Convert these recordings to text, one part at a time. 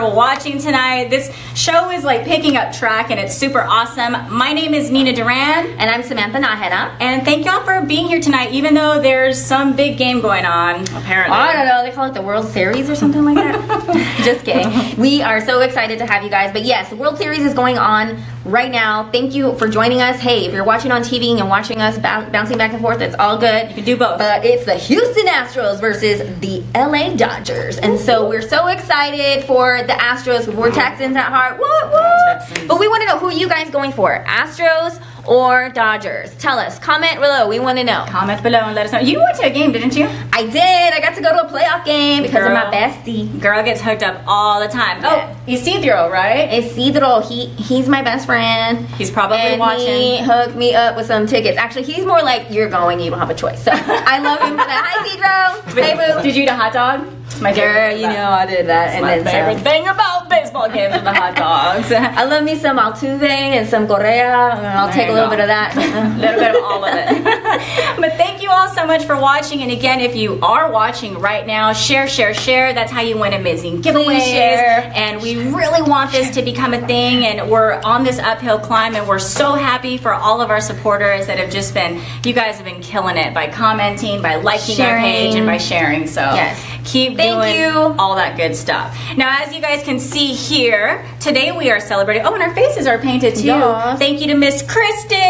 for watching tonight. This show is like picking up track and it's super awesome. My name is Nina Duran. And I'm Samantha Naheda. And thank y'all for being here tonight, even though there's some big game going on, apparently. I don't know, they call it the World Series or something like that. Just kidding. We are so excited to have you guys. But yes, the World Series is going on right now. Thank you for joining us. Hey, if you're watching on TV and watching us b- bouncing back and forth, it's all good. You can do both. But it's the Houston Astros versus the LA Dodgers. And so we're so excited for the Astros. We're Texans at heart. What, what? But we want to know who you guys going for, Astros or Dodgers? Tell us. Comment below. We want to know. Comment below and let us know. You went to a game, didn't you? I did. I got to go to a playoff game because of my bestie. Girl gets hooked up all the time. Oh, Isidro, right? Isidro, he he's my best friend. He's probably and watching. He hooked me up with some tickets. Actually, he's more like you're going, you don't have a choice. So I love him for that. Hi, Isidro. Hey, boo. Did you eat a hot dog? My Girl, favorite. you know I did that, and my then favorite some. thing about baseball games are the hot dogs. I love me some Altuve and some Correa. and I'll There take a little go. bit of that. a little bit of all of it. but thank you all so much for watching. And again, if you are watching right now, share, share, share. That's how you win amazing giveaways. And we really want this to become a thing. And we're on this uphill climb. And we're so happy for all of our supporters that have just been, you guys have been killing it by commenting, by liking our page, and by sharing. So Yes. keep Thank doing you. all that good stuff. Now, as you guys can see here, today we are celebrating. Oh, and our faces are painted too. Yes. Thank you to Miss Kristen.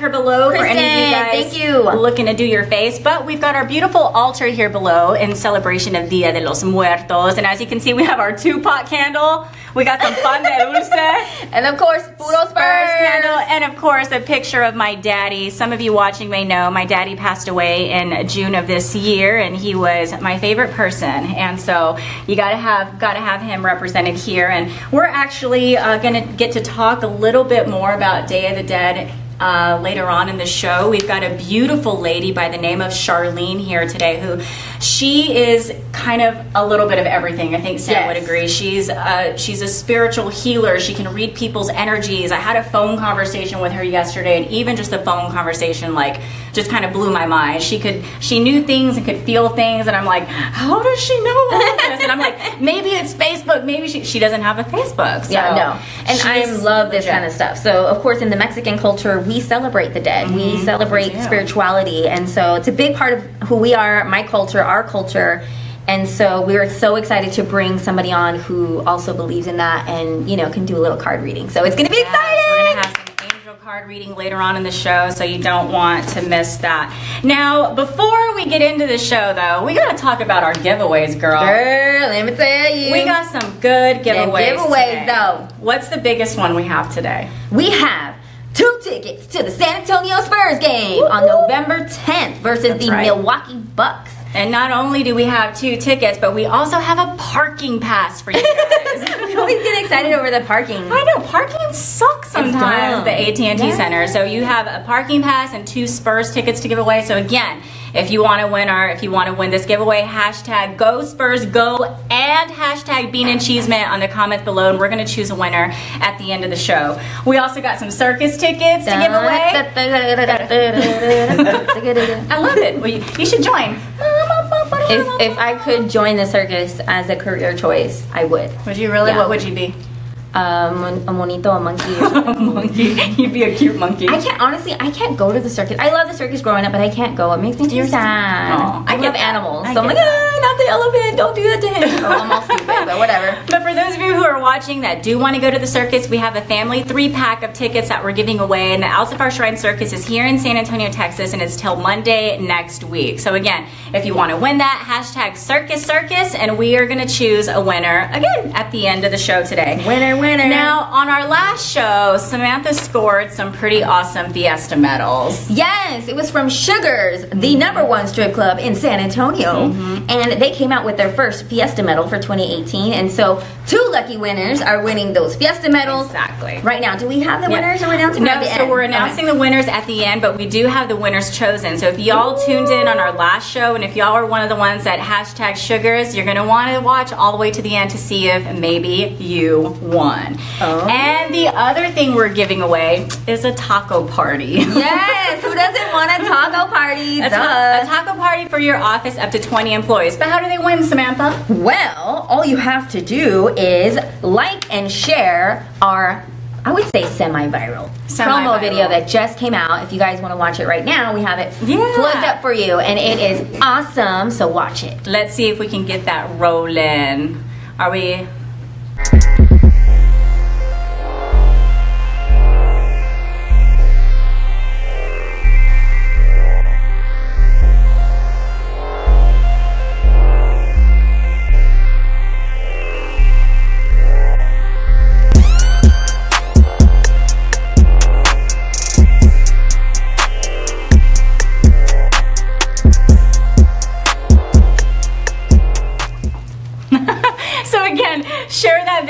We will tag her below for any of you guys thank you. looking to do your face. But we've got our beautiful altar here below in celebration of Dia de los Muertos. And as you can see, we have our two pot candle. We got some fun dulce. and of course, Puro. Spurs candle, and of course a picture of my daddy. Some of you watching may know my daddy passed away in June of this year, and he was my favorite person. And so you gotta have gotta have him represented here. And we're actually uh, gonna get to talk a little bit more about Day of the Dead. Uh, later on in the show, we've got a beautiful lady by the name of Charlene here today, who she is kind of a little bit of everything. I think Sam Yes. would agree. She's uh, she's a spiritual healer. She can read people's energies. I had a phone conversation with her yesterday, and even just the phone conversation, like, just kind of blew my mind. She could she knew things and could feel things, and I'm like, how does she know all this? and I'm like, maybe it's Facebook. Maybe she she doesn't have a Facebook. So Yeah, no. And I love this legit. kind of stuff. So, of course, in the Mexican culture, we celebrate the dead. We celebrate Mm-hmm. spirituality. And so it's a big part of who we are, my culture, our culture. And so we were so excited to bring somebody on who also believes in that and, you know, can do a little card reading. So it's going to be Yes, exciting. Card reading later on in the show, so you don't want to miss that. Now, before we get into the show, though, we gotta talk about our giveaways, girl. Girl, let me tell you. We got some good giveaways. giveaways, today. though. What's the biggest one we have today? We have two tickets to the San Antonio Spurs game on November 10th versus That's the right. Milwaukee Bucks. And not only do we have two tickets, but we also have a parking pass for you guys. We always get excited over the parking. I know parking sucks sometimes the AT&T Yeah. Center. So you have a parking pass and two Spurs tickets to give away. So again, if you want to win our, if you want to win this giveaway, hashtag Go Spurs Go and hashtag Bean and Chisme on the comments below, and we're going to choose a winner at the end of the show. We also got some circus tickets to give away. I love it. Well, you, you should join. if I could join the circus as a career choice, I would. would you really? Yeah. What would you be? Um, a monito, a monkey. A monkey. You'd be a cute monkey. I can't honestly. I can't go to the circus. I love the circus growing up, but I can't go. It makes me too sad. Aw, I I, get love that. animals, I so I'm get like, ah, not the elephant. Don't do that to him. oh, I'm all stupid, but whatever. But for those of you who are watching that do want to go to the circus, we have a family three pack of tickets that we're giving away. And the Alzafar Shrine Circus is here in San Antonio, Texas, and it's till Monday next week. So again, if you want to win that, hashtag Circus Circus, and we are going to choose a winner again at the end of the show today. Winner, winner. Now, on our last show, Samantha scored some pretty awesome Fiesta medals. Yes, it was from Sugars, the number one strip club in San Antonio. Mm-hmm. And they came out with their first Fiesta medal for 2018. And so two lucky winners are winning those Fiesta medals. Exactly. Right now, do we have the Yeah. winners or we're announcing No, so end? we're Okay. announcing the winners at the end, but we do have the winners chosen. So if y'all tuned in on our last show, and if y'all are one of the ones that hashtag sugars, you're gonna want to watch all the way to the end to see if maybe you won. Oh. And the other thing we're giving away is a taco party. Yes, who doesn't want a taco party? A, ta- a taco party for your office up to 20 employees. But how do they win, Samantha? Well, all you have to do is like and share our I would say semi-viral, promo Semi-viral. video that just came out. If you guys want to watch it right now, we have it Yeah. plugged up for you, and it is awesome. So watch it. Let's see if we can get that rolling. Are we?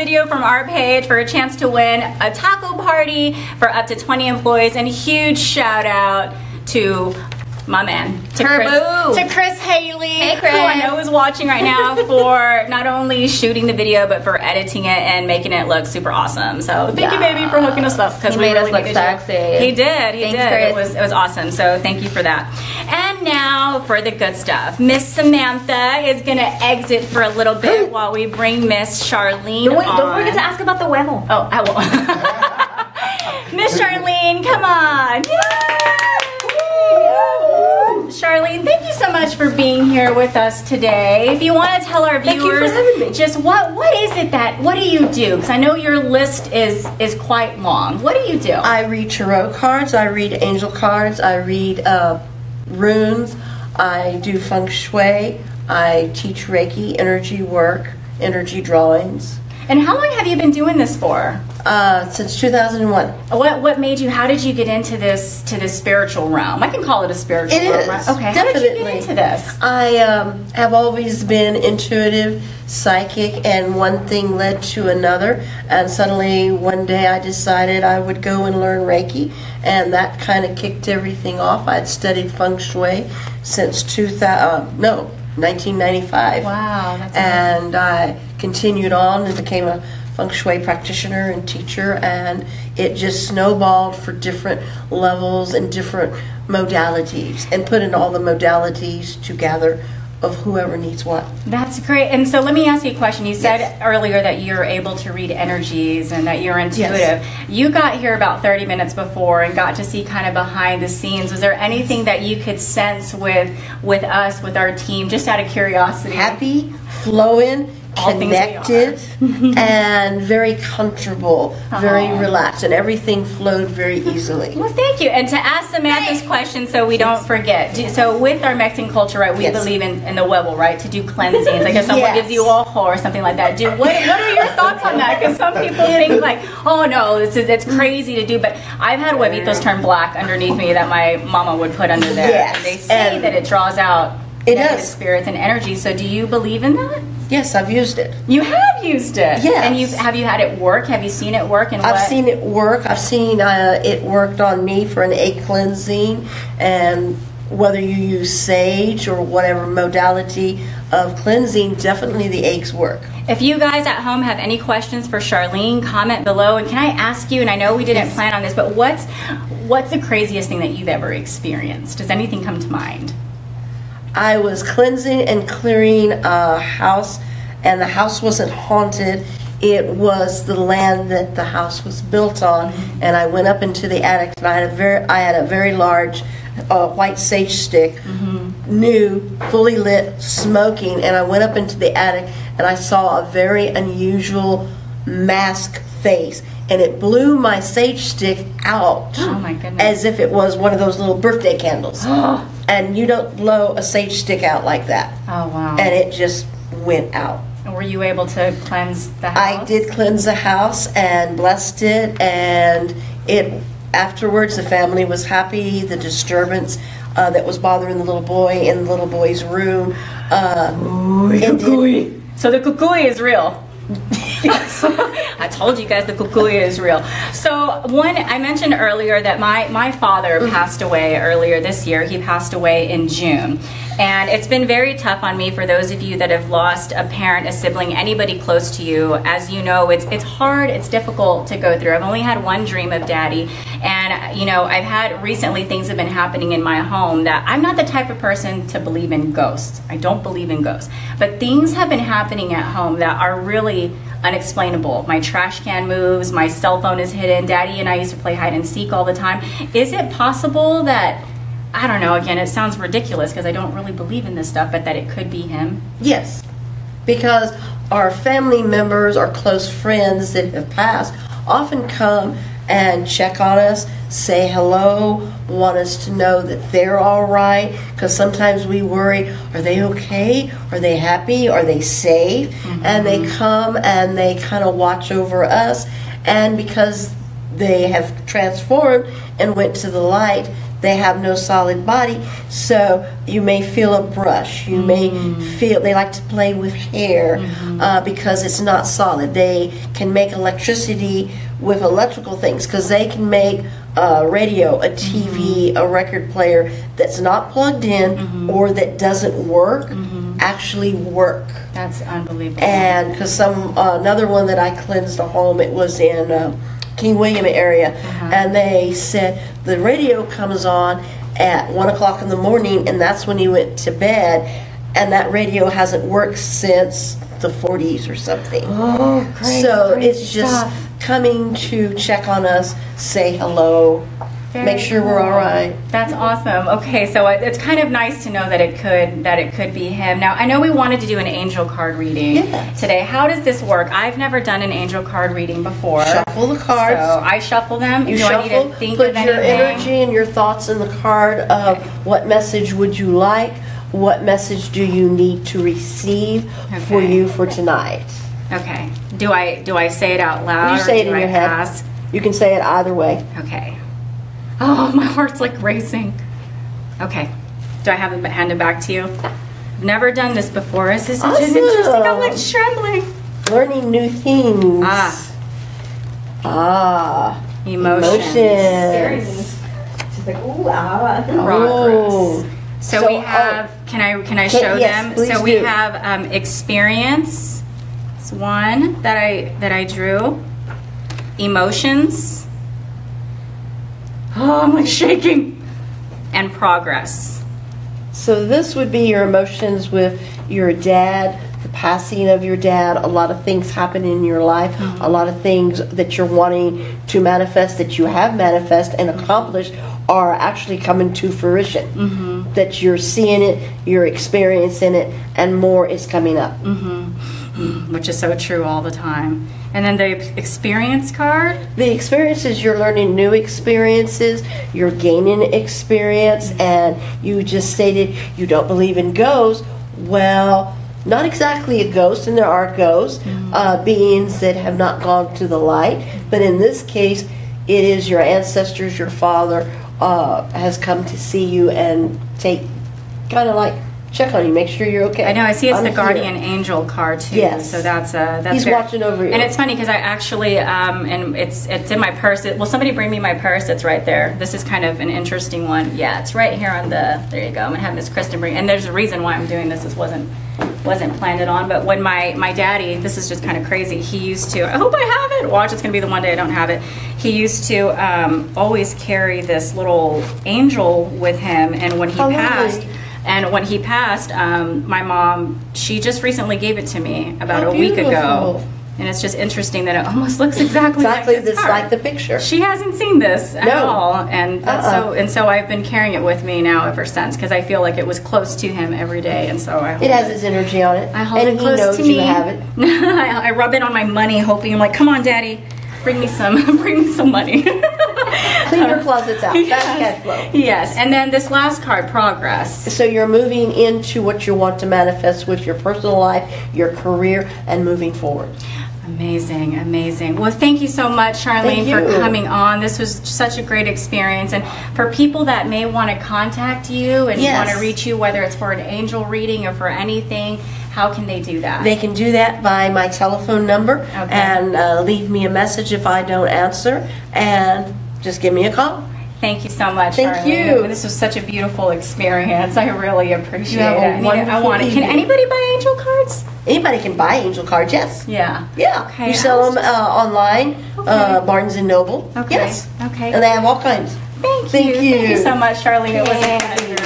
Video from our page for a chance to win a taco party for up to 20 employees and a huge shout out to my man, to Turbo. Chris, to Chris Haley, Hey, who I know is watching right now for not only shooting the video but for editing it and making it look super awesome. So thank you, baby, for hooking us up because He we made us look sexy. You. He did. He Thanks, did. Chris. It was it was awesome. So thank you for that. And now for the good stuff. Miss Samantha is gonna exit for a little bit while we bring Miss Charlene Don't, on. don't forget to ask about the huevo. Oh, I will. Miss Charlene, come on. Charlene, thank you so much for being here with us today. If you want to tell our Thank you for viewers just what what is it that what do you do? Because I know your list is is quite long. What do you do? I read tarot cards, I read angel cards, I read uh, runes, I do feng shui, I teach Reiki, energy work, energy drawings. and how long have you been doing this for? Uh, since 2001. What what made you? How did you get into this to this spiritual realm? I can call it a spiritual It realm. is? Okay. How did you definitely. get into this? I um, have always been intuitive, psychic, and one thing led to another. And suddenly one day I decided I would go and learn Reiki, and that kind of kicked everything off. I'd studied feng shui since 2000, uh, no, 1995. Wow, amazing. And I continued on and became a feng shui practitioner and teacher, and it just snowballed for different levels and different modalities, and put in all the modalities together of whoever needs what. That's great. And so let me ask you a question. You said Yes. earlier that you're able to read energies and that you're intuitive. You got here about 30 minutes before and got to see kind of behind the scenes. Was there anything that you could sense with with us, with our team, just out of curiosity? Happy, flowing, All connected, and very comfortable, very relaxed, and everything flowed very easily. Well, thank you. And to ask Samantha's question so we don't forget. do- So, with our Mexican culture, right, we Yes. believe in, in the huevo, right, to do cleansings. Like if someone Yes. gives you ojo or something like that. Do what, what are your thoughts on that? Because some people think like, oh no, this is it's crazy to do. But I've had huevitos turn black underneath me that my mama would put under there. Yes. And they say And that it draws out It does. spirits and energy. So, do you believe in that? Yes, I've used it. You have used it. Yes. And you have you had it work? Have you seen it work? And I've what? seen it work. I've seen uh, it worked on me for an egg cleansing, and whether you use sage or whatever modality of cleansing, definitely the eggs work. If you guys at home have any questions for Charlene, comment below. And can I ask you? And I know we didn't plan on this, but what's what's the craziest thing that you've ever experienced? Does anything come to mind? I was cleansing and clearing a house, and the house wasn't haunted. It was the land that the house was built on, and I went up into the attic, and I had a very, I had a very large uh, white sage stick, new, fully lit, smoking, and I went up into the attic, and I saw a very unusual mask face, and it blew my sage stick out. Oh, my. As if it was one of those little birthday candles. and you don't blow a sage stick out like that. Oh wow! And it just went out. And Were you able to cleanse the house? I did cleanse the house and blessed it, and it afterwards the family was happy. The disturbance uh, that was bothering the little boy in the little boy's room. Uh, ended. So the kukui is real. I told you guys the kukulia is real. So one, I mentioned earlier that my my father mm-hmm. passed away earlier this year. He passed away in June, and it's been very tough on me. For those of you that have lost a parent, a sibling, anybody close to you, as you know, it's it's hard. It's difficult to go through. I've only had one dream of daddy, and you know, I've had recently things have been happening in my home that I'm not the type of person to believe in ghosts. I don't believe in ghosts, but things have been happening at home that are really unexplainable. My trash can moves, my cell phone is hidden. Daddy and I used to play hide and seek all the time. Is it possible that I don't know, again, it sounds ridiculous because I don't really believe in this stuff, but that it could be him? Yes, because our family members, our close friends that have passed, often come and check on us, say hello, want us to know that they're all right. Because sometimes we worry are they okay? Are they happy? Are they safe? Mm-hmm. And they come and they kind of watch over us. And because they have transformed and went to the light, they have no solid body. So you may feel a brush. You may feel they like to play with hair uh, because it's not solid. They can make electricity with electrical things because they can make a radio, a TV, a record player that's not plugged in or that doesn't work actually work That's unbelievable. and because some uh, another one that I cleansed a home, it was in uh, King William area, and they said the radio comes on at one o'clock in the morning, and that's when he went to bed, and that radio hasn't worked since the 40s or something. oh, great. so great it's just coming to check on us, say hello, Very make sure we're all right. That's awesome. Okay, so it's kind of nice to know that it could that it could be him. Now I know we wanted to do an angel card reading Yes. today. How does this work? I've never done an angel card reading before. Shuffle the cards. So I shuffle them. You do I need shuffle, to think put your energy and your thoughts in the card of what message would you like, what message do you need to receive for you for tonight. Okay. Do I do I say it out loud? You say it in I your head. You can say it either way. Okay. Oh, my heart's like racing. Okay. Do I have it hand it back to you? I've never done this before. This is such Awesome. interesting. I'm like trembling. Learning new things. Ah. Ah. Emotions. Emotions. She's like, ooh, ah. progress. Oh. So, So, we oh. have. Can I can I Can- show yes, them? so we do. have um, experience. It's one that I that I drew. Emotions. Oh, I'm like shaking. And progress. So this would be your emotions with your dad, the passing of your dad, a lot of things happen in your life, a lot of things that you're wanting to manifest that you have manifest and accomplished are actually coming to fruition. Mm-hmm. That you're seeing it, you're experiencing it, and more is coming up. Mm-hmm. Which is so true all the time. And then the experience card. The experiences you're learning new experiences, you're gaining experience, and you just stated you don't believe in ghosts. Well, not exactly a ghost, and there are ghosts, uh, beings that have not gone to the light, but in this case, it is your ancestors, your father uh, has come to see you and take kind of like check on you, make sure you're okay. I know. I see it's I'm the here. guardian angel card too. Yes. So that's uh, that's He's very- watching over you. And it's funny because I actually um, and it's it's in my purse. It, will somebody bring me my purse? It's right there. This is kind of an interesting one. Yeah, it's right here on the. There you go. I'm gonna have Miss Kristen bring. And there's a reason why I'm doing this. This wasn't wasn't planned it on. But when my my daddy, this is just kind of crazy. He used to. I hope I have it. Watch. It's gonna be the one day I don't have it. He used to um, always carry this little angel with him, and when he lovely. passed. And when he passed, um, my mom, she just recently gave it to me about How a week ago. And it's just interesting that it almost looks exactly, exactly like this like the picture. She hasn't seen this at No. all, and that's Uh-uh. so. And so I've been carrying it with me now ever since because I feel like it was close to him every day, and so I. It has its energy on it, I hold and it he close knows to you me. have it. I, I rub it on my money, hoping I'm like, "Come on, Daddy, bring me some, bring me some money." Clean your closets out. That's cash flow. Yes, and then this last card, progress. So you're moving into what you want to manifest with your personal life, your career, and moving forward. Amazing, amazing. Well, thank you so much, Charlene, for coming on. This was such a great experience. And for people that may want to contact you and Yes. want to reach you, whether it's for an angel reading or for anything, how can they do that? They can do that by my telephone number and uh, leave me a message if I don't answer, and just give me a call. Thank you so much. Thank Charlene. you. This was such a beautiful experience. I really appreciate You have a it. I, want it. Can anybody buy angel cards? Anybody can buy angel cards, yes. Yeah. Yeah, Okay, you sell them uh, online, uh, Barnes and Noble. Okay, Yes. okay. And they have all kinds. Thank you. Thank Thank you you. so much, Charlene. It was a pleasure.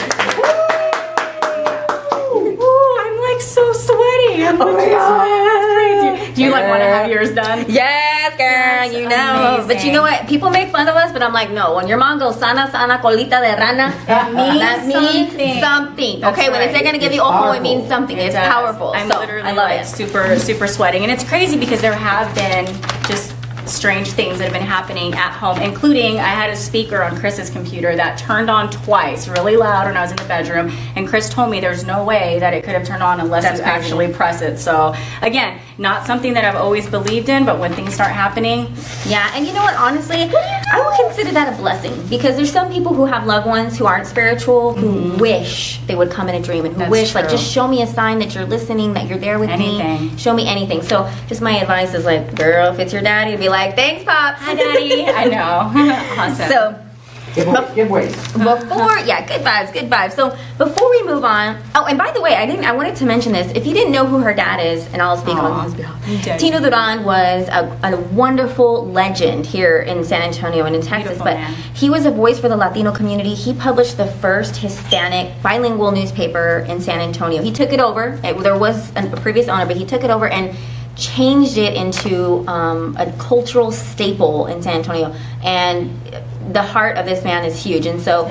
Ooh, I'm like so Oh my God. crazy. Do you like want to have yours done? Yes, girl, That's you know. But you know what? People make fun of us, but I'm like, no. When your mom goes sana sana colita de rana, That means that means something. something. That's okay, when they say right. gonna give It's you ojo, it means something. It it's does. powerful. I'm so, literally I love like it. super, super sweating. And it's crazy because there have been just strange things that have been happening at home, including I had a speaker on Chris's computer that turned on twice, really loud when I was in the bedroom. And Chris told me there's no way that it could have turned on unless That's you crazy. actually press it. So again, not something that I've always believed in, but when things start happening, Yeah, and you know what? Honestly, I would consider that a blessing because there's some people who have loved ones who aren't spiritual who wish they would come in a dream and who Mm-hmm. That's wish, like, just show me a sign that you're listening, that you're there with me. Anything. Show me anything. So, just my advice is like, girl, if it's your daddy, be like, thanks, pops. hi, daddy. I know. awesome. So, Give, away, give ways. before yeah good vibes good vibes so before we move on oh and by the way i didn't i wanted to mention this if you didn't know who her dad is and i'll speak Aw, on his behalf you did. tino duran was a, a wonderful legend here in san antonio and in texas Beautiful but man. he was a voice for the latino community he published the first hispanic bilingual newspaper in san antonio he took it over it, there was a previous owner but he took it over and changed it into um, a cultural staple in San Antonio. And the heart of this man is huge. And so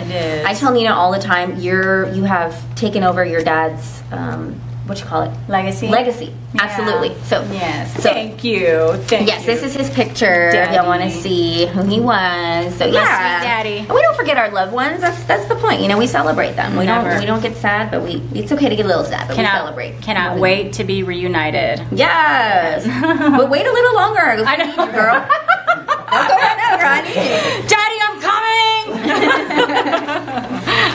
I tell Nina all the time, you're you have taken over your dad's um, what you call it Legacy? Legacy, absolutely. So yes. So Thank you. Thank yes, you. this is his picture. If y'all want to see who he was, so yeah, sweet daddy. And we don't forget our loved ones. That's that's the point. You know, we celebrate them. We Never. don't we don't get sad, but we it's okay to get a little sad, but we cannot celebrate. Cannot than- wait to be reunited. Yes, but wait a little longer. I know. need you, girl. Don't go right now, girl. I need you. Daddy, I'm coming.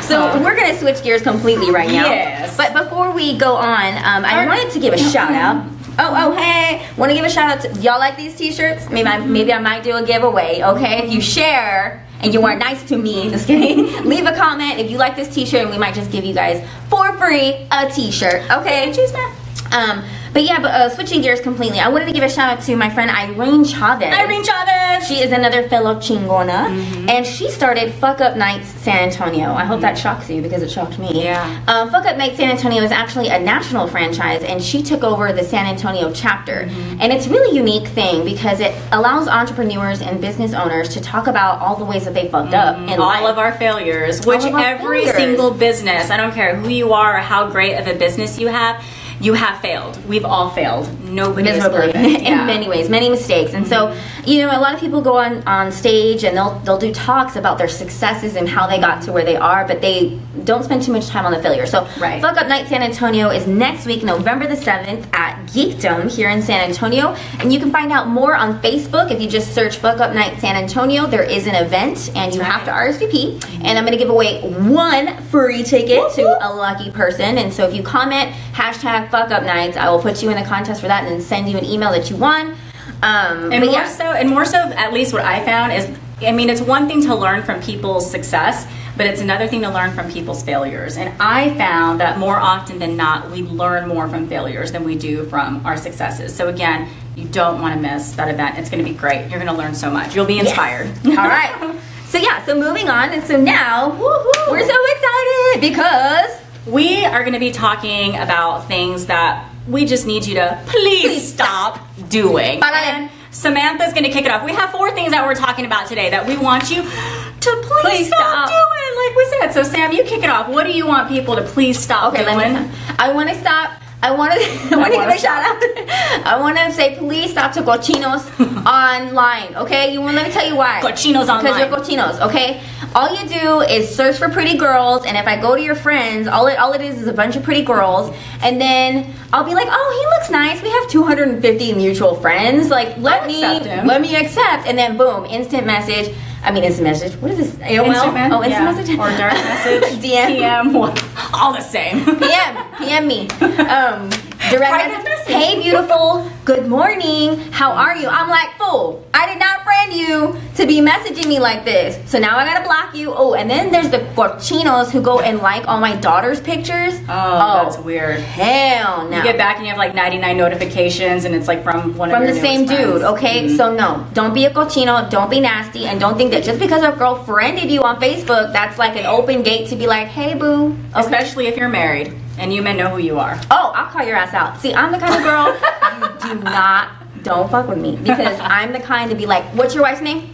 So we're gonna switch gears completely right now. Yes. But before we go on, um, I wanted to give a shout out. Oh, oh, hey! Want to give a shout out to y'all like these T-shirts? Maybe I, maybe I might do a giveaway. Okay, if you share and you are nice to me, just kidding. Leave a comment if you like this T-shirt, and we might just give you guys for free a T-shirt. Okay, choose that. Um, but yeah, but uh, switching gears completely, I wanted to give a shout out to my friend Irene Chavez. Irene Chavez. She is another fellow chingona, and she started Fuck Up Nights San Antonio. I hope that shocks you because it shocked me. Yeah. Um, Fuck Up Nights San Antonio is actually a national franchise, and she took over the San Antonio chapter. And it's a really unique thing because it allows entrepreneurs and business owners to talk about all the ways that they fucked up in all life. of our failures, which our every failures. single business, I don't care who you are or how great of a business you have, you have failed. We've all failed. Nobody is perfect. in Yeah. many ways, many mistakes. And so, you know, a lot of people go on on stage and they'll they'll do talks about their successes and how they got to where they are, but they don't spend too much time on the failure. So, Right. Fuck Up Night San Antonio is next week, November the seventh at Geekdom here in San Antonio, and you can find out more on Facebook if you just search Fuck Up Night San Antonio. There is an event, and you have to RSVP. And I'm going to give away one free ticket to a lucky person. And so if you comment hashtag Fuck Up Nights, I will put you in the contest for that and then send you an email that you want. Um, And more yeah, so, and more so, at least what I found is, I mean, it's one thing to learn from people's success, but it's another thing to learn from people's failures. And I found that more often than not, we learn more from failures than we do from our successes. So again, you don't want to miss that event. It's going to be great. You're going to learn so much. You'll be inspired. All right. So yeah, so moving on, and so now we're so excited because We are going to be talking about things that we just need you to please, Please stop doing. Parale. And Samantha's going to kick it off. We have four things that we're talking about today that we want you to please, Please stop, stop. doing, like we said. So, Sam, you kick it off. What do you want people to please stop Okay, doing? I want to stop. I want to. I want to give a shout out. I want to say, please stop to cochinos online. Okay, you want let me tell you why. Cochinos online. Because you're cochinos. Okay. All you do is search for pretty girls, and if I go to your friends, all it all it is is a bunch of pretty girls, and then I'll be like, oh, he looks nice. We have 250 mutual friends. Like, let me accept let me accept, and then boom, instant message. I mean, instant message. What is this? AOL? Oh, instant yeah. message Or direct message. DM. PM. what- All the same. PM, PM me. Um, direct message. message. Hey, beautiful. Good morning. How are you? I'm like, fool. I did not friend you to be messaging me like this. So now I gotta block you. Oh, and then there's the porchinos who go and like all my daughter's pictures. Oh, that's weird. Hell no. You get back and you have like 99 notifications, and it's like from one from of the same dude, friends. okay? Mhm. So no, don't be a cochino, don't be nasty, and don't think that just because a girl friended you on Facebook, that's like an open gate to be like, hey boo. Okay. especially if you're married and you men know who you are. Oh, I'll call your ass out. See, I'm the kind of girl you do not don't fuck with me because I'm the kind to be like, what's your wife's name?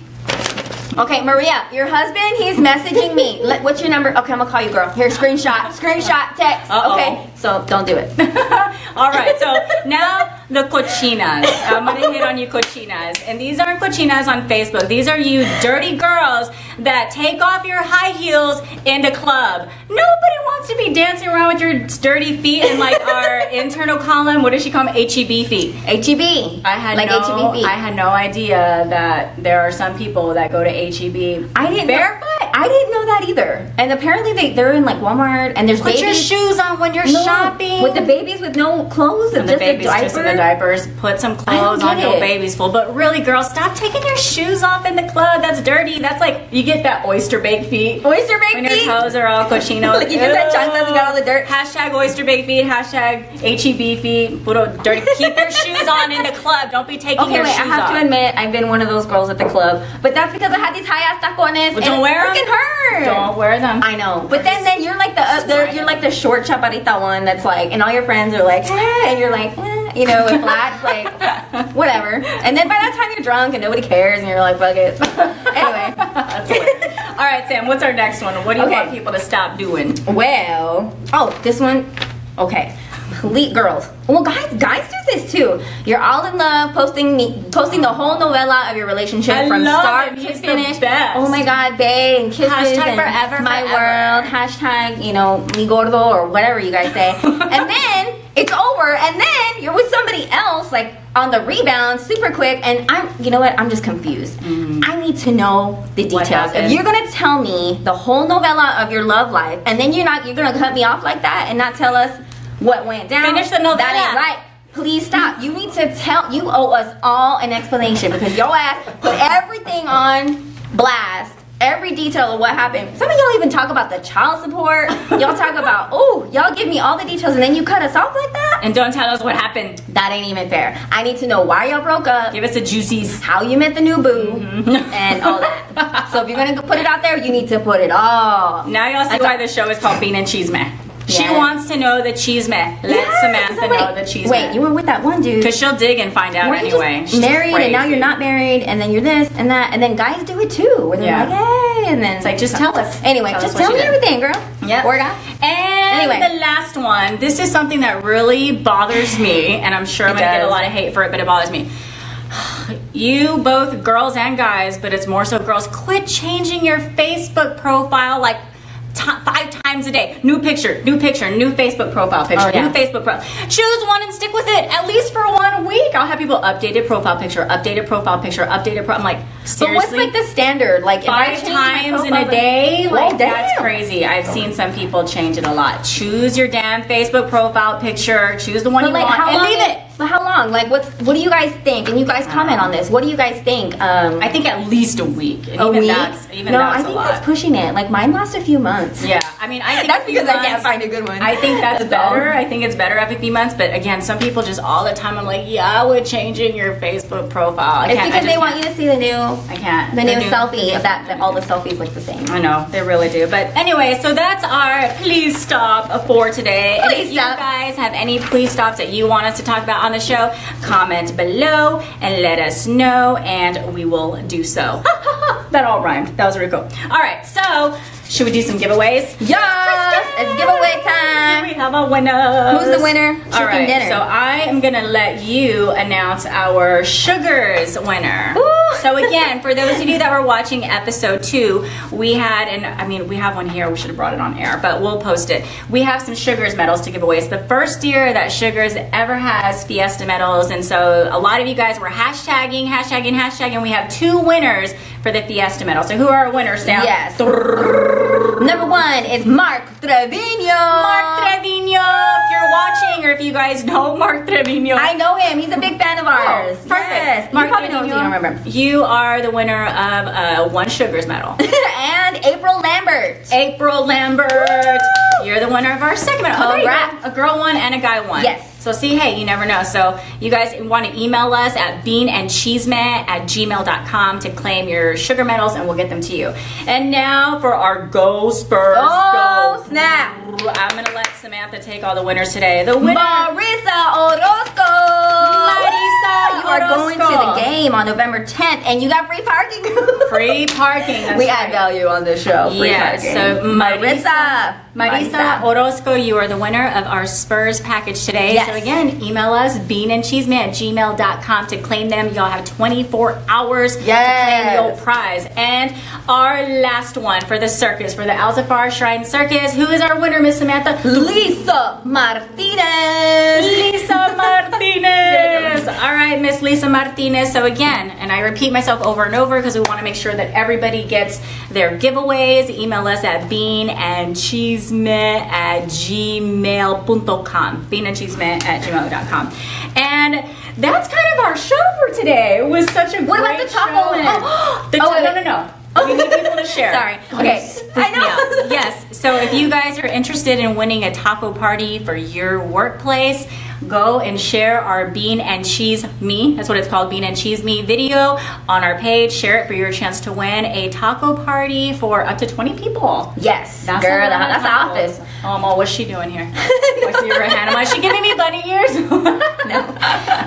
Okay, Maria, your husband, he's messaging me. Let, what's your number? Okay, I'm gonna call you, girl. Here, screenshot, screenshot, text. Uh-oh. Okay, so don't do it. All right, so now the cochinas. I'm gonna hit on you cochinas, and these aren't cochinas on Facebook. These are you dirty girls that take off your high heels in the club. Nobody wants to be dancing around with your dirty feet in like our internal column. What does she call them? HEB feet. HEB. I had like no, HEB feet. I had no idea that there are some people that go to HEB I didn't barefoot. Know, I didn't know that either. And apparently they they're in like Walmart and there's Put babies. your shoes on when you're No, shopping. with the babies with no clothes and And the just babies diaper. The diapers. Put some clothes on your baby's full. But really, girls, stop taking your shoes off in the club. That's dirty. That's like you get that oyster baked feet. Oyster baked when feet? your toes are all cochino. Like you had Ew. chanclas and got all the dirt. Hashtag oyster baked feet. Hashtag HEB feet. Puro dirty. Keep your shoes on in the club. Don't be taking Okay, your wait. shoes I have off. to admit, I've been one of those girls at the club, but that's because I had these high ass tacones. Well, and don't wear it 'em. freaking hurt. Don't wear them. I know, but then then you're like the, uh, the you're like the short chaparrita one that's like, and all your friends are like, eh, and you're like, eh, you know, with flats, like whatever. And then by that time you're drunk and nobody cares, and you're like, fuck it. anyway, That's hilarious. All right, Sam. What's our next one? What do you Okay. want people to stop doing? Well, oh, this one. Okay, please, girls. Well, guys, guys do this too. You're all in love, posting me, posting the whole novella of your relationship I from start to finish. Oh my God, bae, and kisses Hashtag and forever, my forever. world. Hashtag, you know, mi gordo or whatever you guys say. and then it's over, and then you're with somebody else, like on the rebound, super quick. And I'm, you know what? I'm just confused. I need to know the Mm-hmm. Details. If you're gonna tell me the whole novella of your love life, and then you're not, you're gonna cut me off like that and not tell us what went down. Finish the novella. That ain't right. Please stop. You need to tell. You owe us all an explanation because your ass put everything on blast. Every detail of what happened. Some of y'all even talk about the child support. Y'all talk about, oh, y'all give me all the details and then you cut us off like that? And don't tell us what happened. That ain't even fair. I need to know why y'all broke up, Give us the juicies. how you met the new boo, Mm-hmm. and all that. so if you're gonna put it out there, you need to put it all. Now y'all see I why the show is called Bean and Chisme. She Yeah. wants to know the chisme. Let Yes, Samantha so know the cheese Wait, man. you were with that one dude. Because she'll dig and find out Weren't anyway. She's married and now you're not married and then you're this and that and then guys do it too they're Yeah. like hey and then It's like, just tell us. anyway Tell just what tell me did. everything girl Yep. word out And Anyway. the last one. This is something that really bothers me, and I'm sure I'm It gonna get a lot of hate for it, but it bothers me. You both girls and guys, but it's more so girls. Quit changing your Facebook profile like ti five times a day. New picture, new picture, new Facebook profile picture, Oh, yeah. new Facebook profile. Choose one and stick with it at least for one week. I'll have people updated profile picture, updated profile picture, updated pro. I'm like, but what's like the standard like Five times in a day, Whoa, like that's damn. crazy. I've seen some people change it a lot. Choose your damn Facebook profile picture. Choose the one but you like want how and long leave it. but how long like what's what do you guys think and you guys comment on this what do you guys think um I think at least a week. And a even week That's, even no that's I a think lot. that's pushing it like mine lasts a few months yeah, I mean, I think That's a few because I can't find a good one. I think that's, That's all. better. I think it's better every few months. But again, some people just all the time. I'm like, yeah, we're changing your Facebook profile. I it's can't. I because just they want you to see the new I can't. the new new- selfie of that, that all the selfies look the same I know they really do. But anyway, so that's our please stop for today. Please if stop. you guys have any please stops that you want us to talk about on the show, comment below and let us know, and we will do so. that all rhymed. That was really cool. All right, so should we do some giveaways? yes it's giveaway time! We have a winner. Who's the winner? All Chicken right, dinner. so I am gonna let you announce our sugars winner. Ooh. So again, for those of you that were watching episode two, we had, and I mean, we have one here. We should have brought it on air, but we'll post it. We have some sugars medals to give away. It's the first year that sugars ever has Fiesta medals, and so a lot of you guys were hashtagging, hashtagging, hashtagging. We have two winners for the Fiesta medal. So who are our winners, Sam? Yes. Number one is Mark Trevino. Mark Trevino. If you're watching, or if you guys know Mark Trevino, I know him. He's a big fan of ours. Perfect. Yes. Mark you probably know him. Trevino, You don't remember. You are the winner of uh, one Sugars medal. and April Lambert. April Lambert. You're the winner of our second medal. Oh, A girl won and a guy won. Yes. So see, hey, you never know. So you guys want to email us at beanandchisme at gmail.com to claim your sugar medals and we'll get them to you. And now for our Go Spurs Oh, Go. snap. I'm going to let Samantha take all the winners today. The winner. Marisa Orozco. Marisa You are going to the game on November 10th and you got free parking. Free parking. we right. add value on this show. Free Yeah, parking. so Marisa, Marisa. Marisa Orozco, you are the winner of our Spurs package today. Yes. So again, email us beanandchisme at gmail.com to claim them. Y'all have 24 hours to claim your prize. And our last one for the circus, for the Al Alzafar Shrine Circus, who is our winner, Miss Samantha? Lisa Martinez. Lisa Martinez. All right, Miss Lisa Martinez. So again, and I repeat myself over and over because we want to make sure that everybody gets their giveaways. Email us at beanandchisme at gmail.com. Beanandchisme at gmail.com. And that's kind of our show for today. It was such a What great about the taco show. one? Oh, the Oh, wait, no, no, no. Oh, we need people to share. Sorry. Okay. I know. Yes. So if you guys are interested in winning a taco party for your workplace, go and share our bean and cheese me. That's what it's called, bean and chisme video on our page. Share it for your chance to win a taco party for up to 20 people. Yes, That's girl, that's the office. Oh, Mo, what's she doing here? I see her hand. Am I- she giving me bunny ears? No.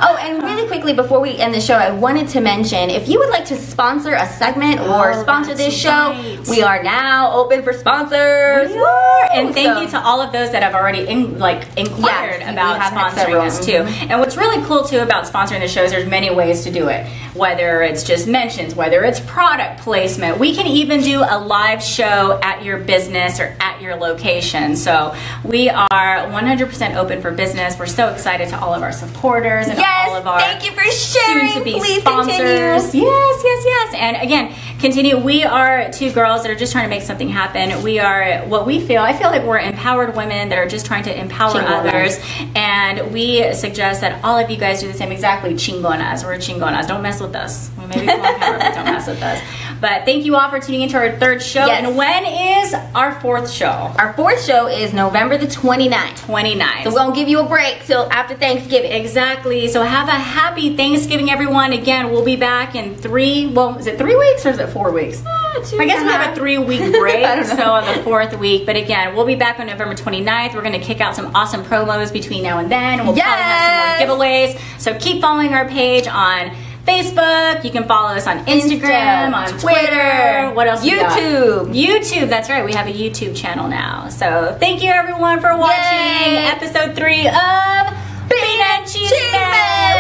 Oh, and really quickly before we end the show, I wanted to mention if you would like to sponsor a segment or Oh, sponsor this show, we are now open for sponsors. We are. And thank So- you to all of those that have already in, like inquired Yes, about had sponsoring us too. Mm-hmm. And what's really cool too about sponsoring the shows, is there's many ways to do it. Whether it's just mentions, whether it's product placement, we can even do a live show at your business or at your location. So we are 100% open for business. We're so excited to all of our supporters and Yes, all of our thank you for sharing. soon to be Please sponsors. continue. Yes, yes, yes. And again, continue. We are two girls that are just trying to make something happen. We are what we feel. I feel like we're empowered women that are just trying to empower others. And we suggest that all of you guys do the same. Exactly, chingonas. We're chingonas. Don't mess with us. We may be camera, but don't mess with us. But thank you all for tuning into our third show. Yes. And when is our fourth show? Our fourth show is November the 29th. 29. So we're going to give you a break till after Thanksgiving. Exactly. So have a happy Thanksgiving, everyone. Again, we'll be back in three. Well, is it three weeks or is it four weeks? Uh, two I guess we have a three week break, I don't know. so on the fourth week. But again, we'll be back on November 29th. We're going to kick out some awesome promos between now and then. And we'll Yes. probably have some more giveaways. So keep following our page on Facebook. You can follow us on Instagram, Insta, on Twitter, Twitter. What else? YouTube. YouTube. That's right. We have a YouTube channel now. So thank you everyone for watching Yay. episode three of Bean and Cheese Cheese.